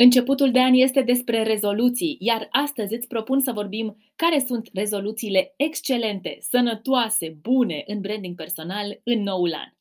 Începutul de an este despre rezoluții, iar astăzi îți propun să vorbim care sunt rezoluțiile excelente, sănătoase, bune în branding personal în noul an.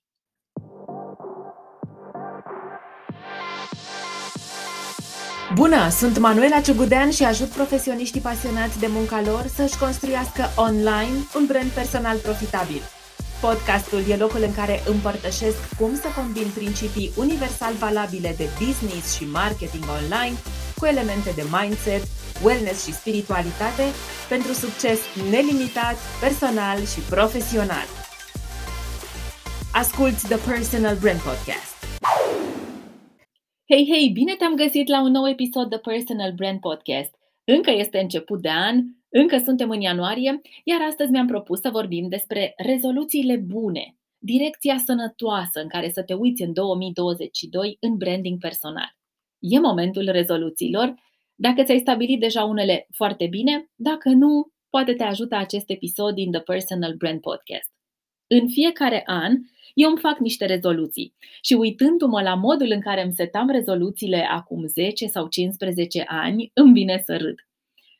Bună, sunt Manuela Ciugudean și ajut profesioniștii pasionați de munca lor să-și construiască online un brand personal profitabil. Podcastul e locul în care împărtășesc cum să combin principii universal valabile de business și marketing online cu elemente de mindset, wellness și spiritualitate pentru succes nelimitat, personal și profesional. Asculți The Personal Brand Podcast. Hei, hei, bine te-am găsit la un nou episod The Personal Brand Podcast. Încă este început de an, încă suntem în ianuarie, iar astăzi mi-am propus să vorbim despre rezoluțiile bune, direcția sănătoasă în care să te uiți în 2022 în branding personal. E momentul rezoluțiilor. Dacă ți-ai stabilit deja unele foarte bine, dacă nu, poate te ajută acest episod din The Personal Brand Podcast. În fiecare an, eu îmi fac niște rezoluții și uitându-mă la modul în care îmi setam rezoluțiile acum 10 sau 15 ani, îmi vine să râd.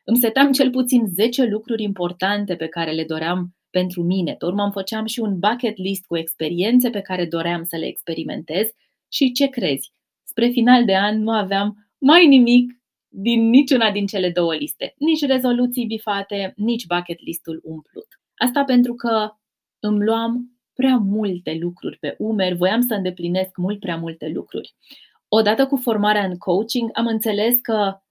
Îmi setam cel puțin 10 lucruri importante pe care le doream pentru mine. Pe urmă îmi făceam și un bucket list cu experiențe pe care doream să le experimentez și ce crezi? Spre final de an nu aveam mai nimic din niciuna din cele două liste. Nici rezoluții bifate, nici bucket listul umplut. Asta pentru că îmi luam prea multe lucruri pe umeri, voiam să îndeplinesc mult prea multe lucruri. Odată cu formarea în coaching am înțeles că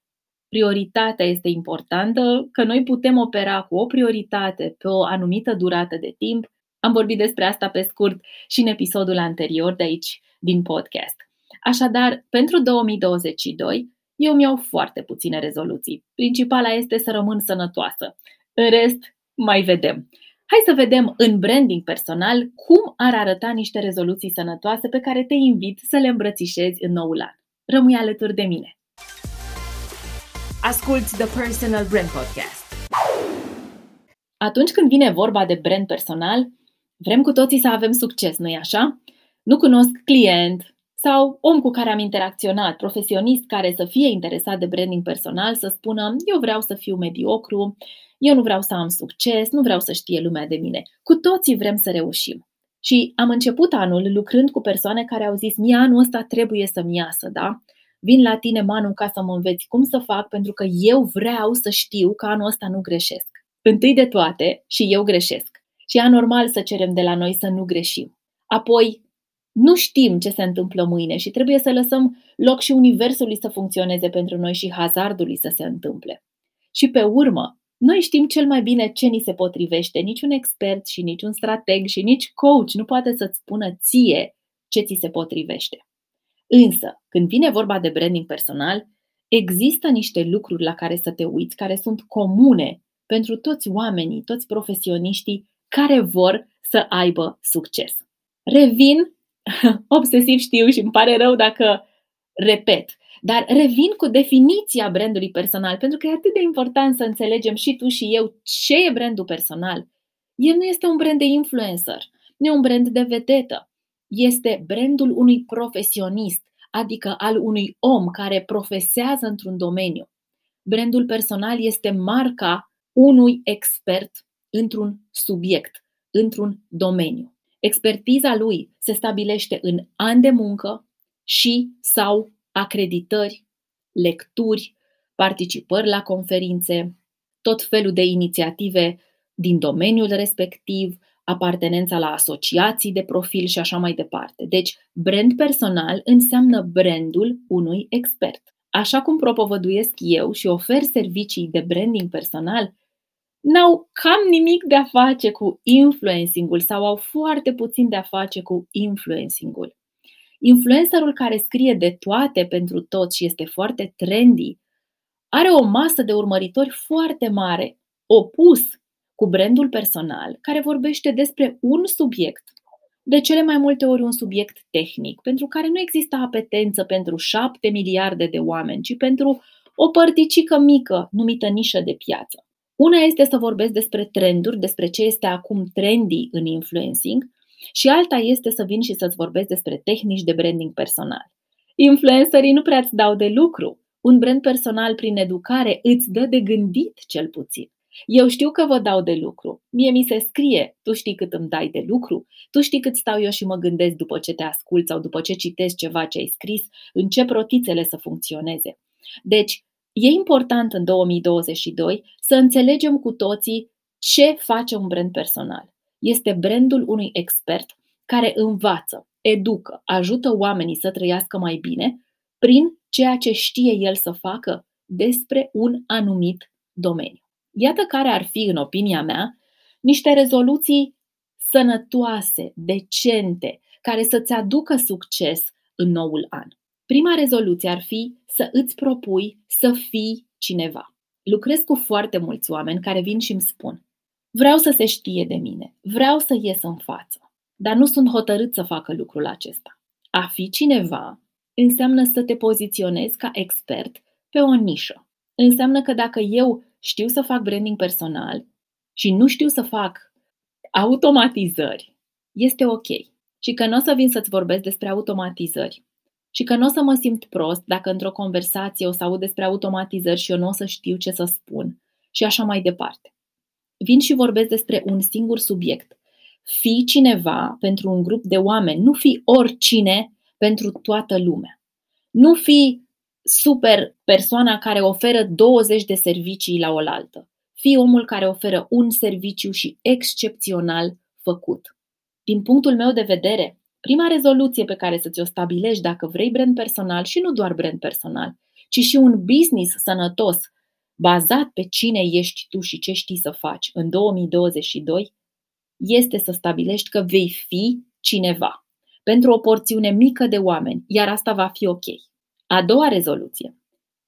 prioritatea este importantă, că noi putem opera cu o prioritate pe o anumită durată de timp. Am vorbit despre asta pe scurt și în episodul anterior de aici din podcast. Așadar, pentru 2022, eu mi-au foarte puține rezoluții. Principala este să rămân sănătoasă. În rest, mai vedem. Hai să vedem în branding personal cum ar arăta niște rezoluții sănătoase pe care te invit să le îmbrățișezi în noul an. Rămâi alături de mine! Asculți The Personal Brand Podcast. Atunci când vine vorba de brand personal, vrem cu toții să avem succes, nu-i așa? Nu cunosc client sau om cu care am interacționat, profesionist care să fie interesat de branding personal, să spună eu vreau să fiu mediocru, eu nu vreau să am succes, nu vreau să știe lumea de mine. Cu toții vrem să reușim. Și am început anul lucrând cu persoane care au zis, mie anul ăsta trebuie să-mi iasă, da? Vin la tine, Manu, ca să mă înveți cum să fac, pentru că eu vreau să știu că anul ăsta nu greșesc. Întâi de toate, și eu greșesc. Și e anormal să cerem de la noi să nu greșim. Apoi, nu știm ce se întâmplă mâine și trebuie să lăsăm loc și universului să funcționeze pentru noi și hazardului să se întâmple. Și pe urmă, noi știm cel mai bine ce ni se potrivește. Niciun expert și niciun strateg și nici coach nu poate să-ți spună ție ce ți se potrivește. Însă, când vine vorba de branding personal, există niște lucruri la care să te uiți, care sunt comune pentru toți oamenii, toți profesioniștii care vor să aibă succes. Revin, obsesiv știu și îmi pare rău dacă repet, dar revin cu definiția brandului personal, pentru că e atât de important să înțelegem și tu și eu ce e brandul personal. El nu este un brand de influencer, nu e un brand de vedetă, este brandul unui profesionist, adică al unui om care profesează într-un domeniu. Brandul personal este marca unui expert într-un subiect, într-un domeniu. Expertiza lui se stabilește în ani de muncă și sau acreditări, lecturi, participări la conferințe, tot felul de inițiative din domeniul respectiv, apartenența la asociații de profil și așa mai departe. Deci, brand personal înseamnă brandul unui expert. Așa cum propovăduiesc eu și ofer servicii de branding personal, n-au cam nimic de a face cu influencing-ul sau au foarte puțin de a face cu influencing-ul. Influencerul care scrie de toate pentru toți și este foarte trendy are o masă de urmăritori foarte mare, opus cu brandul personal, care vorbește despre un subiect, de cele mai multe ori un subiect tehnic, pentru care nu există apetență pentru șapte miliarde de oameni, ci pentru o părticică mică numită nișă de piață. Una este să vorbesc despre trenduri, despre ce este acum trendy în influencing, și alta este să vin și să-ți vorbesc despre tehnici de branding personal. Influencerii nu prea îți dau de lucru. Un brand personal prin educare îți dă de gândit cel puțin. Eu știu că vă dau de lucru. Mie mi se scrie, tu știi cât îmi dai de lucru, tu știi cât stau eu și mă gândesc după ce te ascult sau după ce citesc ceva ce ai scris, în ce protițele să funcționeze. Deci, e important în 2022 să înțelegem cu toții ce face un brand personal. Este brandul unui expert care învață, educă, ajută oamenii să trăiască mai bine prin ceea ce știe el să facă despre un anumit domeniu. Iată care ar fi, în opinia mea, niște rezoluții sănătoase, decente, care să-ți aducă succes în noul an. Prima rezoluție ar fi să îți propui să fii cineva. Lucrez cu foarte mulți oameni care vin și îmi spun Vreau să se știe de mine, vreau să ies în față, dar nu sunt hotărât să facă lucrul acesta. A fi cineva înseamnă să te poziționezi ca expert pe o nișă. Înseamnă că dacă eu știu să fac branding personal și nu știu să fac automatizări, este ok. Și că nu o să vin să-ți vorbesc despre automatizări. Și că nu o să mă simt prost dacă într-o conversație o să aud despre automatizări și eu nu o să știu ce să spun. Și așa mai departe. Vin și vorbesc despre un singur subiect. Fi cineva pentru un grup de oameni, nu fi oricine pentru toată lumea. Nu fi super persoana care oferă 20 de servicii la oaltă. Fii omul care oferă un serviciu și excepțional făcut. Din punctul meu de vedere, prima rezoluție pe care să ți-o stabilești dacă vrei brand personal și nu doar brand personal, ci și un business sănătos, bazat pe cine ești tu și ce știi să faci în 2022, este să stabilești că vei fi cineva pentru o porțiune mică de oameni, iar asta va fi ok. A doua rezoluție.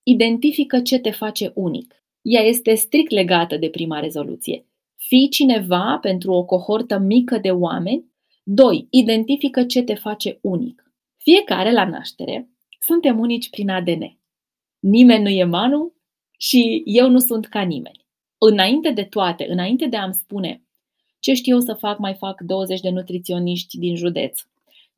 Identifică ce te face unic. Ea este strict legată de prima rezoluție. Fii cineva pentru o cohortă mică de oameni. 2. Identifică ce te face unic. Fiecare la naștere suntem unici prin ADN. Nimeni nu e Manu și eu nu sunt ca nimeni. Înainte de toate, înainte de a-mi spune ce știu eu să fac, mai fac 20 de nutriționiști din județ.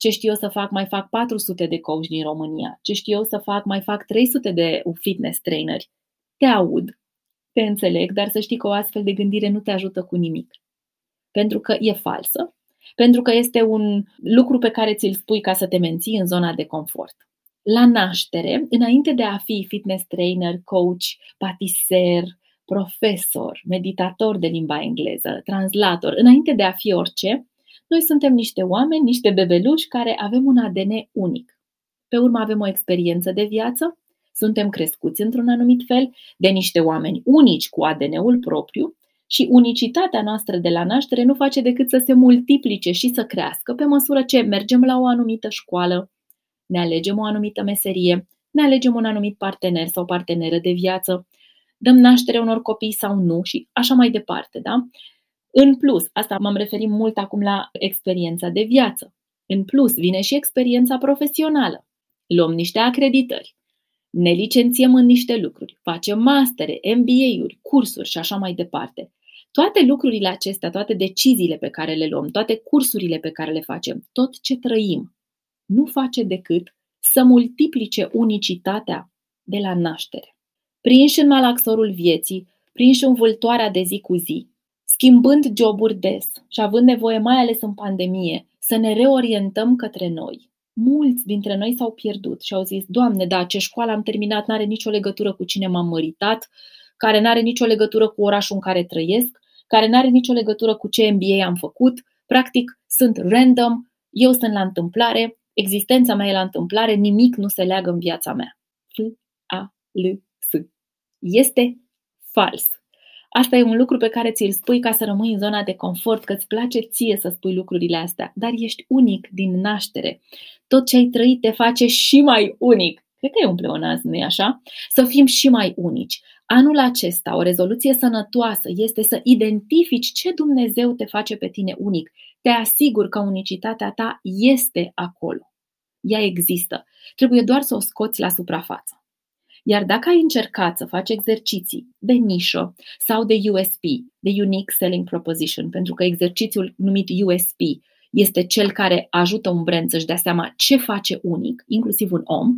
Ce știu eu să fac, mai fac 400 de coach din România. Ce știu eu să fac, mai fac 300 de fitness traineri. Te aud, te înțeleg, dar să știi că o astfel de gândire nu te ajută cu nimic. Pentru că e falsă, pentru că este un lucru pe care ți-l spui ca să te menții în zona de confort. La naștere, înainte de a fi fitness trainer, coach, patiser, profesor, meditator de limba engleză, translator, înainte de a fi orice, noi suntem niște oameni, niște bebeluși care avem un ADN unic. Pe urmă avem o experiență de viață, suntem crescuți într-un anumit fel de niște oameni unici cu ADN-ul propriu și unicitatea noastră de la naștere nu face decât să se multiplice și să crească pe măsură ce mergem la o anumită școală, ne alegem o anumită meserie, ne alegem un anumit partener sau parteneră de viață, dăm naștere unor copii sau nu și așa mai departe. Da? În plus, asta m-am referit mult acum la experiența de viață. În plus, vine și experiența profesională. Luăm niște acreditări, ne licențiem în niște lucruri, facem mastere, MBA-uri, cursuri și așa mai departe. Toate lucrurile acestea, toate deciziile pe care le luăm, toate cursurile pe care le facem, tot ce trăim, nu face decât să multiplice unicitatea de la naștere. Prinși în malaxorul vieții, prinși în vâltoarea de zi cu zi, schimbând joburi des și având nevoie, mai ales în pandemie, să ne reorientăm către noi. Mulți dintre noi s-au pierdut și au zis, Doamne, da, ce școală am terminat n-are nicio legătură cu cine m-am măritat, care n-are nicio legătură cu orașul în care trăiesc, care n-are nicio legătură cu ce MBA am făcut, practic sunt random, eu sunt la întâmplare, existența mea e la întâmplare, nimic nu se leagă în viața mea. F-A-L-S. Este fals. Asta e un lucru pe care ți-l spui ca să rămâi în zona de confort, că îți place ție să spui lucrurile astea, dar ești unic din naștere. Tot ce ai trăit te face și mai unic. Cred că e un pleonaz, nu-i așa? Să fim și mai unici. Anul acesta, o rezoluție sănătoasă este să identifici ce Dumnezeu te face pe tine unic. Te asigur că unicitatea ta este acolo. Ea există. Trebuie doar să o scoți la suprafață. Iar dacă ai încercat să faci exerciții de nișă sau de USP, de Unique Selling Proposition, pentru că exercițiul numit USP este cel care ajută un brand să-și dea seama ce face unic, inclusiv un om,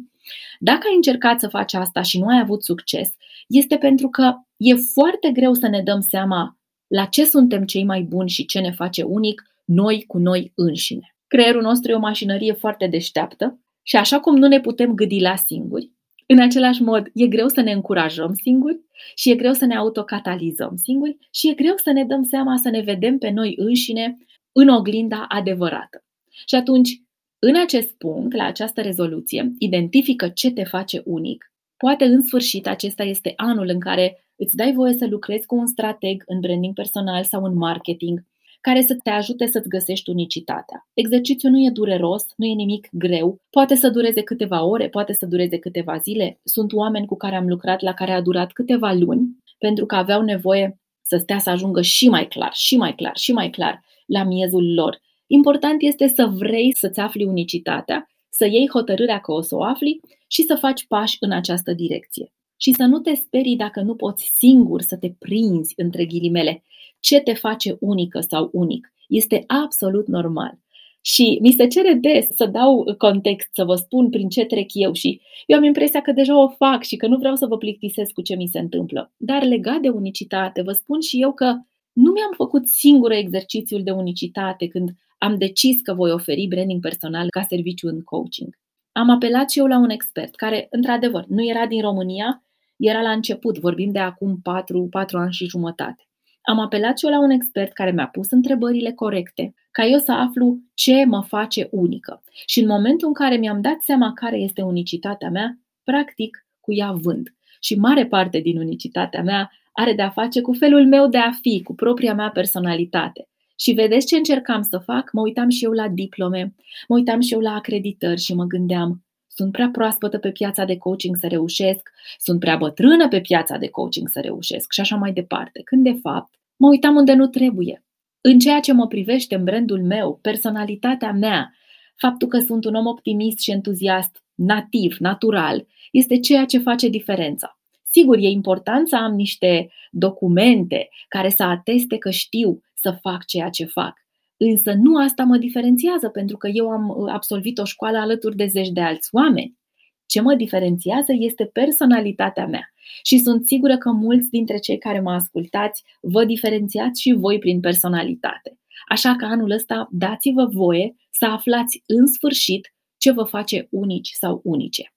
Dacă ai încercat să faci asta și nu ai avut succes, este pentru că e foarte greu să ne dăm seama la ce suntem cei mai buni și ce ne face unic noi cu noi înșine. Creierul nostru e o mașinărie foarte deșteaptă și așa cum nu ne putem gâdi la singuri, în același mod, e greu să ne încurajăm singuri și e greu să ne autocatalizăm singuri și e greu să ne dăm seama să ne vedem pe noi înșine în oglinda adevărată. Și atunci, în acest punct, la această rezoluție, identifică ce te face unic. Poate în sfârșit acesta este anul în care îți dai voie să lucrezi cu un strateg în branding personal sau în marketing, care să te ajute să-ți găsești unicitatea. Exercițiul nu e dureros, nu e nimic greu, poate să dureze câteva ore, poate să dureze câteva zile. Sunt oameni cu care am lucrat la care a durat câteva luni, pentru că aveau nevoie să stea să ajungă și mai clar, și mai clar, și mai clar la miezul lor. Important este să vrei să-ți afli unicitatea, să iei hotărârea că o să o afli și să faci pași în această direcție. Și să nu te sperii dacă nu poți singur să te prinzi între ghilimele ce te face unică sau unic. Este absolut normal. Și mi se cere des să dau context, să vă spun prin ce trec eu și eu am impresia că deja o fac și că nu vreau să vă plictisesc cu ce mi se întâmplă. Dar legat de unicitate, vă spun și eu că nu mi-am făcut singură exercițiul de unicitate când am decis că voi oferi branding personal ca serviciu în coaching. Am apelat și eu la un expert care, într-adevăr, nu era din România, era la început, vorbim de acum 4, 4 ani și jumătate. Am apelat și eu la un expert care mi-a pus întrebările corecte, ca eu să aflu ce mă face unică. Și în momentul în care mi-am dat seama care este unicitatea mea, practic cu ea vând. Și mare parte din unicitatea mea are de a face cu felul meu de a fi, cu propria mea personalitate. Și vedeți ce încercam să fac? Mă uitam și eu la diplome, mă uitam și eu la acreditări și mă gândeam, sunt prea proaspătă pe piața de coaching să reușesc, sunt prea bătrână pe piața de coaching să reușesc și așa mai departe. Când de fapt mă uitam unde nu trebuie. În ceea ce mă privește în brandul meu, personalitatea mea, faptul că sunt un om optimist și entuziast, nativ, natural, este ceea ce face diferența. Sigur, e important să am niște documente care să ateste că știu să fac ceea ce fac. Însă nu asta mă diferențiază, pentru că eu am uh, absolvit o școală alături de zeci de alți oameni. Ce mă diferențiază este personalitatea mea. Și sunt sigură că mulți dintre cei care mă ascultați vă diferențiați și voi prin personalitate. Așa că anul ăsta dați-vă voie să aflați în sfârșit ce vă face unici sau unice.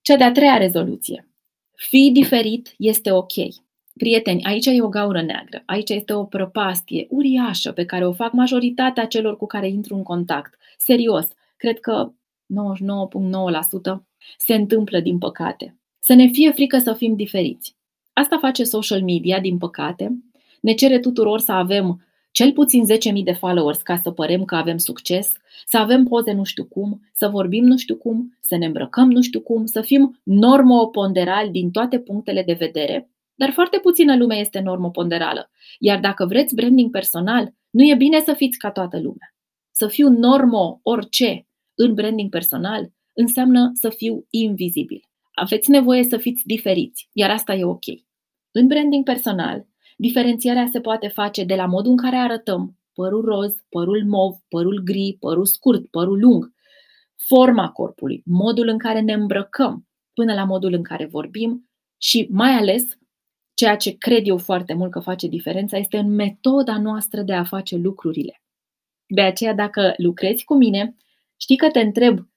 Cea de-a treia rezoluție. Fi diferit este ok. Prieteni, aici e o gaură neagră, aici este o prăpastie uriașă pe care o fac majoritatea celor cu care intru în contact. Serios, cred că 99,9% se întâmplă din păcate. Să ne fie frică să fim diferiți. Asta face social media, din păcate. Ne cere tuturor să avem cel puțin 10.000 de followers ca să părem că avem succes, să avem poze nu știu cum, să vorbim nu știu cum, să ne îmbrăcăm nu știu cum, să fim normoponderali din toate punctele de vedere, dar foarte puțină lume este normoponderală. Iar dacă vreți branding personal, nu e bine să fiți ca toată lumea. Să fiu normo orice în branding personal înseamnă să fiu invizibil. Aveți nevoie să fiți diferiți, iar asta e ok. În branding personal, diferențierea se poate face de la modul în care arătăm, părul roz, părul mov, părul gri, părul scurt, părul lung, forma corpului, modul în care ne îmbrăcăm, până la modul în care vorbim și mai ales ceea ce cred eu foarte mult că face diferența este în metoda noastră de a face lucrurile. De aceea, dacă lucrezi cu mine, știi că te întreb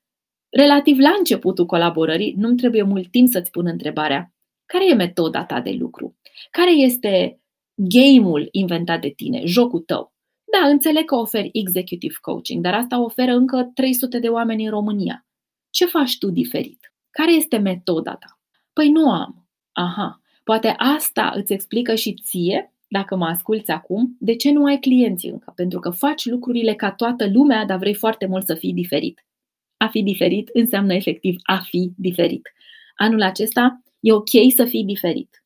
relativ la începutul colaborării, nu-mi trebuie mult timp să-ți pun întrebarea care e metoda ta de lucru? Care este game-ul inventat de tine, jocul tău? Da, înțeleg că oferi executive coaching, dar asta oferă încă 300 de oameni în România. Ce faci tu diferit? Care este metoda ta? Păi nu am. Aha, poate asta îți explică și ție, dacă mă asculți acum, de ce nu ai clienți încă. Pentru că faci lucrurile ca toată lumea, dar vrei foarte mult să fii diferit. A fi diferit înseamnă efectiv a fi diferit. Anul acesta e ok să fii diferit.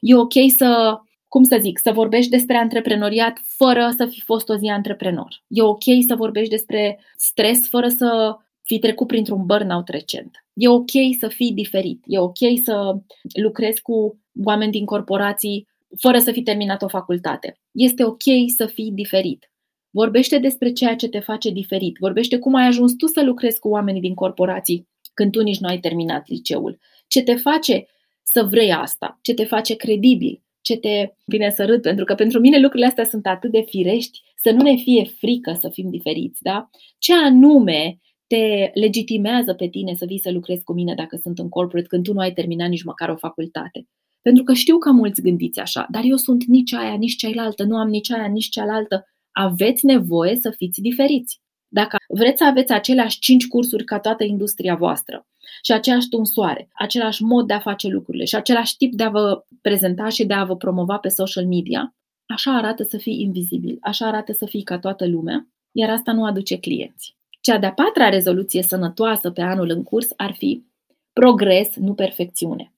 E ok să, cum să zic, să vorbești despre antreprenoriat fără să fi fost o zi antreprenor. E ok să vorbești despre stres fără să fi trecut printr-un burnout recent. E ok să fii diferit. E ok să lucrezi cu oameni din corporații fără să fi terminat o facultate. Este ok să fii diferit. Vorbește despre ceea ce te face diferit. Vorbește cum ai ajuns tu să lucrezi cu oamenii din corporații când tu nici nu ai terminat liceul? Ce te face să vrei asta? Ce te face credibil? Ce te vine să râd? Pentru că pentru mine lucrurile astea sunt atât de firești să nu ne fie frică să fim diferiți, da? Ce anume te legitimează pe tine să vii să lucrezi cu mine dacă sunt în corporate când tu nu ai terminat nici măcar o facultate? Pentru că știu că mulți gândiți așa, dar eu sunt nici aia, nici cealaltă, nu am nici aia, nici cealaltă. Aveți nevoie să fiți diferiți. Dacă vreți să aveți aceleași cinci cursuri ca toată industria voastră și aceeași tunsoare, același mod de a face lucrurile și același tip de a vă prezenta și de a vă promova pe social media, așa arată să fii invizibil, așa arată să fii ca toată lumea, iar asta nu aduce clienți. Cea de-a patra rezoluție sănătoasă pe anul în curs ar fi progres, nu perfecțiune.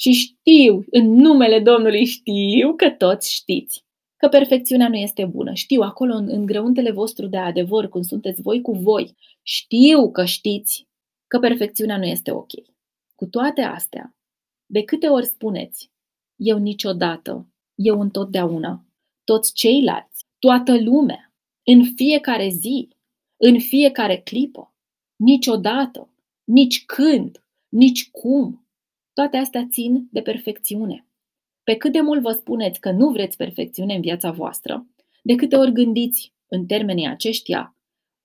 Și știu, în numele Domnului știu că toți știți că perfecțiunea nu este bună. Știu, acolo în, în grăuntele vostru de adevăr, când sunteți voi cu voi, știu că știți că perfecțiunea nu este ok. Cu toate astea, de câte ori spuneți, eu niciodată, eu întotdeauna, toți ceilalți, toată lumea, în fiecare zi, în fiecare clipă, niciodată, nici când, nici cum, toate astea țin de perfecțiune. Pe cât de mult vă spuneți că nu vreți perfecțiune în viața voastră, de câte ori gândiți în termenii aceștia,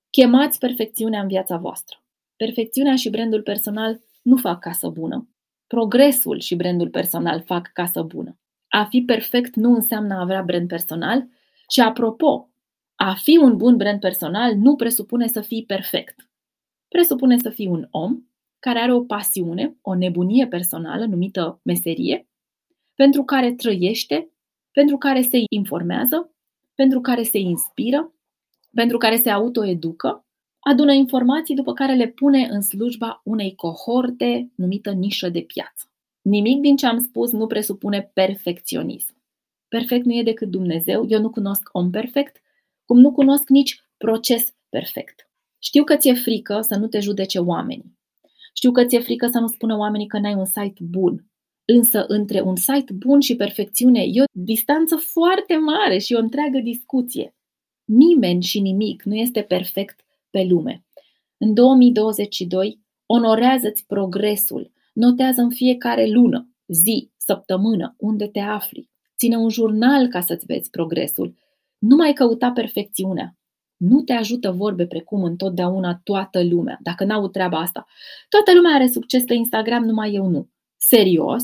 chemați perfecțiunea în viața voastră. Perfecțiunea și brandul personal nu fac casă bună. Progresul și brandul personal fac casă bună. A fi perfect nu înseamnă a avea brand personal și, apropo, a fi un bun brand personal nu presupune să fii perfect. Presupune să fii un om care are o pasiune, o nebunie personală numită meserie, pentru care trăiește, pentru care se informează, pentru care se inspiră, pentru care se autoeducă, adună informații după care le pune în slujba unei cohorte numită nișă de piață. Nimic din ce am spus nu presupune perfecționism. Perfect nu e decât Dumnezeu, eu nu cunosc om perfect, cum nu cunosc nici proces perfect. Știu că ți-e frică să nu te judece oamenii. Știu că ți-e frică să nu spună oamenii că n-ai un site bun. Însă între un site bun și perfecțiune e o distanță foarte mare și o întreagă discuție. Nimeni și nimic nu este perfect pe lume. În 2022, onorează-ți progresul, notează în fiecare lună, zi, săptămână, unde te afli. Ține un jurnal ca să-ți vezi progresul. Nu mai căuta perfecțiunea. Nu te ajută vorbe precum întotdeauna toată lumea, dacă n-au treaba asta. Toată lumea are succes pe Instagram, numai eu nu. Serios?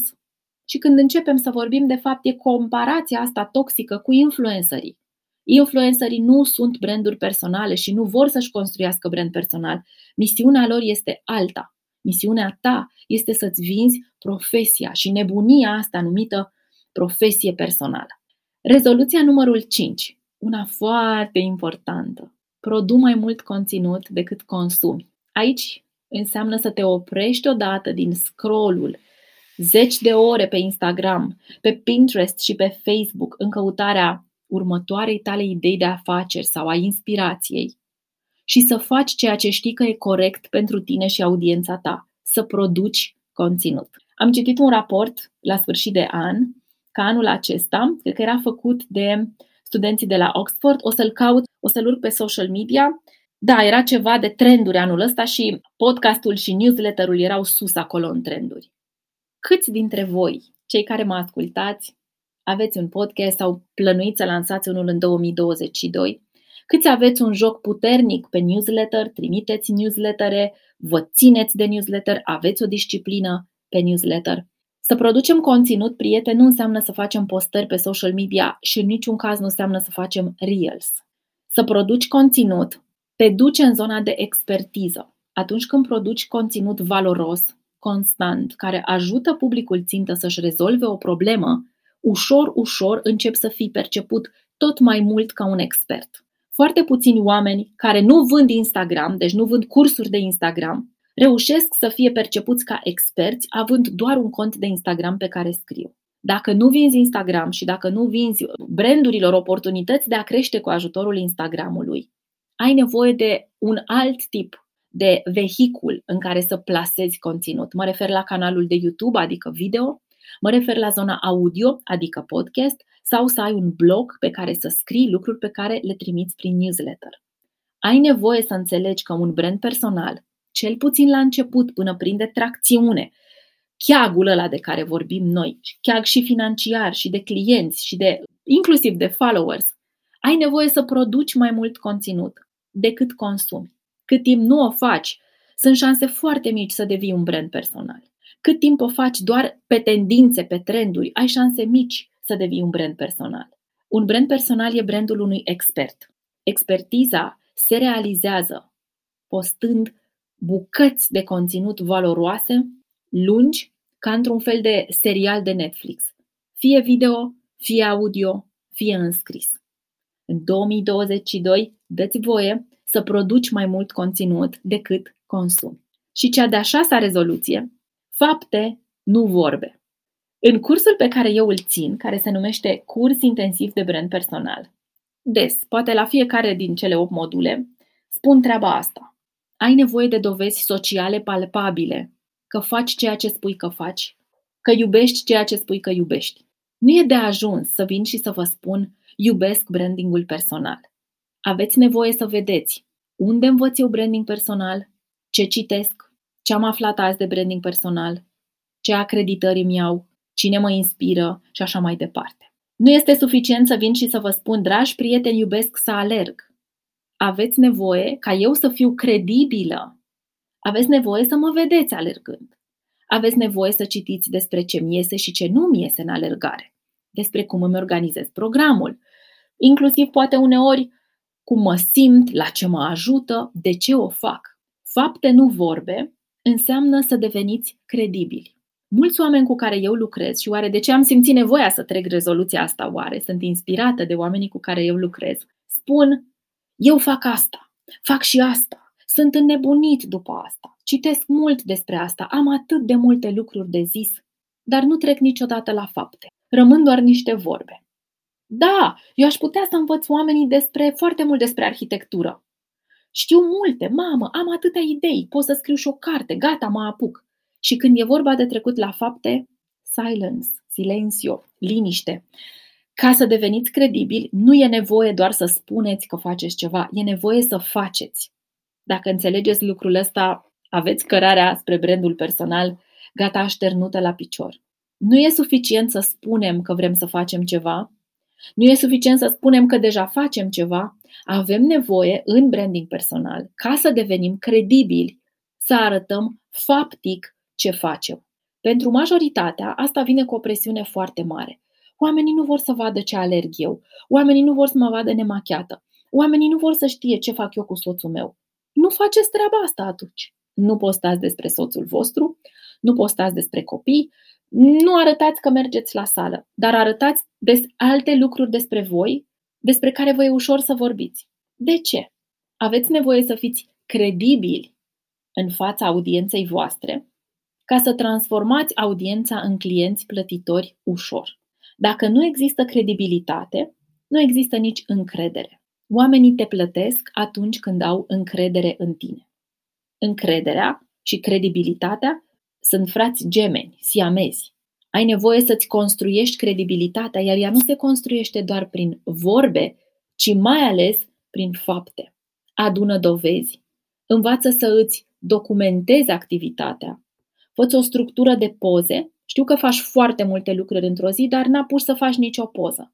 Și când începem să vorbim, de fapt, e comparația asta toxică cu influencerii. Influencerii nu sunt branduri personale și nu vor să-și construiască brand personal. Misiunea lor este alta. Misiunea ta este să-ți vinzi profesia și nebunia asta numită profesie personală. Rezoluția numărul 5, una foarte importantă. Produ mai mult conținut decât consumi. Aici înseamnă să te oprești odată din scrollul zeci de ore pe Instagram, pe Pinterest și pe Facebook în căutarea următoarei tale idei de afaceri sau a inspirației și să faci ceea ce știi că e corect pentru tine și audiența ta, să produci conținut. Am citit un raport la sfârșit de an, ca anul acesta, cred că era făcut de studenții de la Oxford, o să-l caut, o să-l urc pe social media. Da, era ceva de trenduri anul ăsta și podcastul și newsletterul erau sus acolo în trenduri. Câți dintre voi, cei care mă ascultați, aveți un podcast sau plănuiți să lansați unul în 2022? Câți aveți un joc puternic pe newsletter, trimiteți newslettere, vă țineți de newsletter, aveți o disciplină pe newsletter? Să producem conținut, prieten, nu înseamnă să facem postări pe social media și în niciun caz nu înseamnă să facem reels. Să produci conținut te duce în zona de expertiză. Atunci când produci conținut valoros, constant, care ajută publicul țintă să-și rezolve o problemă, ușor, ușor încep să fii perceput tot mai mult ca un expert. Foarte puțini oameni care nu vând Instagram, deci nu vând cursuri de Instagram, reușesc să fie percepuți ca experți având doar un cont de Instagram pe care scriu. Dacă nu vinzi Instagram și dacă nu vinzi brandurilor oportunități de a crește cu ajutorul Instagramului, ai nevoie de un alt tip de vehicul în care să plasezi conținut. Mă refer la canalul de YouTube, adică video, mă refer la zona audio, adică podcast, sau să ai un blog pe care să scrii lucruri pe care le trimiți prin newsletter. Ai nevoie să înțelegi că un brand personal cel puțin la început, până prinde tracțiune, cheagul ăla de care vorbim noi, cheag și financiar, și de clienți, și de inclusiv de followers, ai nevoie să produci mai mult conținut decât consumi. Cât timp nu o faci, sunt șanse foarte mici să devii un brand personal. Cât timp o faci doar pe tendințe, pe trenduri, ai șanse mici să devii un brand personal. Un brand personal e brandul unui expert. Expertiza se realizează postând bucăți de conținut valoroase, lungi, ca într-un fel de serial de Netflix. Fie video, fie audio, fie înscris. În 2022, dă-ți voie să produci mai mult conținut decât consumi. Și cea de-a șasea rezoluție, fapte, nu vorbe. În cursul pe care eu îl țin, care se numește Curs Intensiv de Brand Personal, des, poate la fiecare din cele 8 module, spun treaba asta. Ai nevoie de dovezi sociale palpabile că faci ceea ce spui că faci, că iubești ceea ce spui că iubești. Nu e de ajuns să vin și să vă spun iubesc brandingul personal. Aveți nevoie să vedeți unde învăț eu branding personal, ce citesc, ce am aflat azi de branding personal, ce acreditări îmi iau, cine mă inspiră și așa mai departe. Nu este suficient să vin și să vă spun, dragi prieteni, iubesc să alerg. Aveți nevoie ca eu să fiu credibilă. Aveți nevoie să mă vedeți alergând. Aveți nevoie să citiți despre ce mi iese și ce nu mi iese în alergare, despre cum îmi organizez programul, inclusiv poate uneori cum mă simt, la ce mă ajută, de ce o fac. Fapte, nu vorbe, înseamnă să deveniți credibili. Mulți oameni cu care eu lucrez și oare de ce am simțit nevoia să trec rezoluția asta oare, sunt inspirată de oamenii cu care eu lucrez, spun, eu fac asta, fac și asta, sunt înnebunit după asta, citesc mult despre asta, am atât de multe lucruri de zis, dar nu trec niciodată la fapte. Rămân doar niște vorbe. Da, eu aș putea să învăț oamenii despre foarte mult despre arhitectură. Știu multe, mamă, am atâtea idei, pot să scriu și o carte, gata, mă apuc. Și când e vorba de trecut la fapte, silence, silencio, liniște. Ca să deveniți credibili, nu e nevoie doar să spuneți că faceți ceva, e nevoie să faceți. Dacă înțelegeți lucrul ăsta, aveți cărarea spre brandul personal gata așternută la picior. Nu e suficient să spunem că vrem să facem ceva, nu e suficient să spunem că deja facem ceva, avem nevoie în branding personal, ca să devenim credibili, să arătăm faptic ce facem. Pentru majoritatea, asta vine cu o presiune foarte mare. Oamenii nu vor să vadă ce alerg eu, oamenii nu vor să mă vadă nemachiată, oamenii nu vor să știe ce fac eu cu soțul meu. Nu faceți treaba asta atunci. Nu postați despre soțul vostru, nu postați despre copii, nu arătați că mergeți la sală, dar arătați des alte lucruri despre voi, despre care vă e ușor să vorbiți. De ce? Aveți nevoie să fiți credibili în fața audienței voastre ca să transformați audiența în clienți plătitori ușor. Dacă nu există credibilitate, nu există nici încredere. Oamenii te plătesc atunci când au încredere în tine. Încrederea și credibilitatea sunt frați gemeni, siamezi. Ai nevoie să-ți construiești credibilitatea, iar ea nu se construiește doar prin vorbe, ci mai ales prin fapte. Adună dovezi, învață să îți documentezi activitatea, fă o structură de poze. Știu că faci foarte multe lucruri într-o zi, dar n-a pus să faci nicio poză.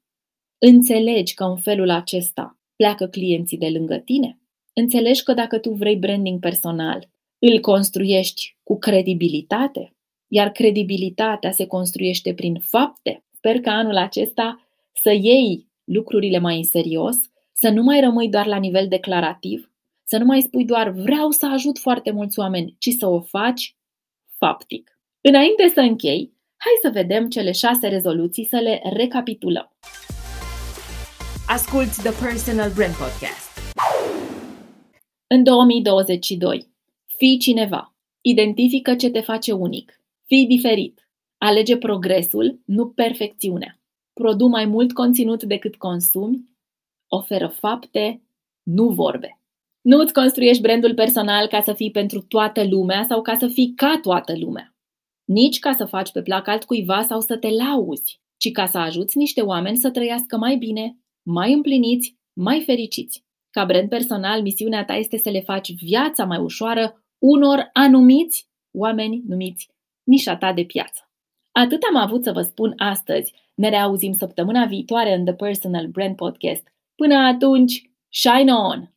Înțelegi că în felul acesta pleacă clienții de lângă tine? Înțelegi că dacă tu vrei branding personal, îl construiești cu credibilitate, iar credibilitatea se construiește prin fapte. Sper că anul acesta să iei lucrurile mai în serios, să nu mai rămâi doar la nivel declarativ, să nu mai spui doar vreau să ajut foarte mulți oameni, ci să o faci faptic. Înainte să închei, hai să vedem cele șase rezoluții, să le recapitulăm. Asculți The Personal Brand Podcast. În 2022, Fii cineva. Identifică ce te face unic. Fii diferit. Alege progresul, nu perfecțiunea. Produ mai mult conținut decât consumi. Oferă fapte, nu vorbe. Nu îți construiești brandul personal ca să fii pentru toată lumea sau ca să fii ca toată lumea. Nici ca să faci pe plac altcuiva sau să te lauzi, ci ca să ajuți niște oameni să trăiască mai bine, mai împliniți, mai fericiți. Ca brand personal, misiunea ta este să le faci viața mai ușoară unor anumiți oameni numiți nișa ta de piață. Atât am avut să vă spun astăzi. Ne reauzim săptămâna viitoare în The Personal Brand Podcast. Până atunci, shine on!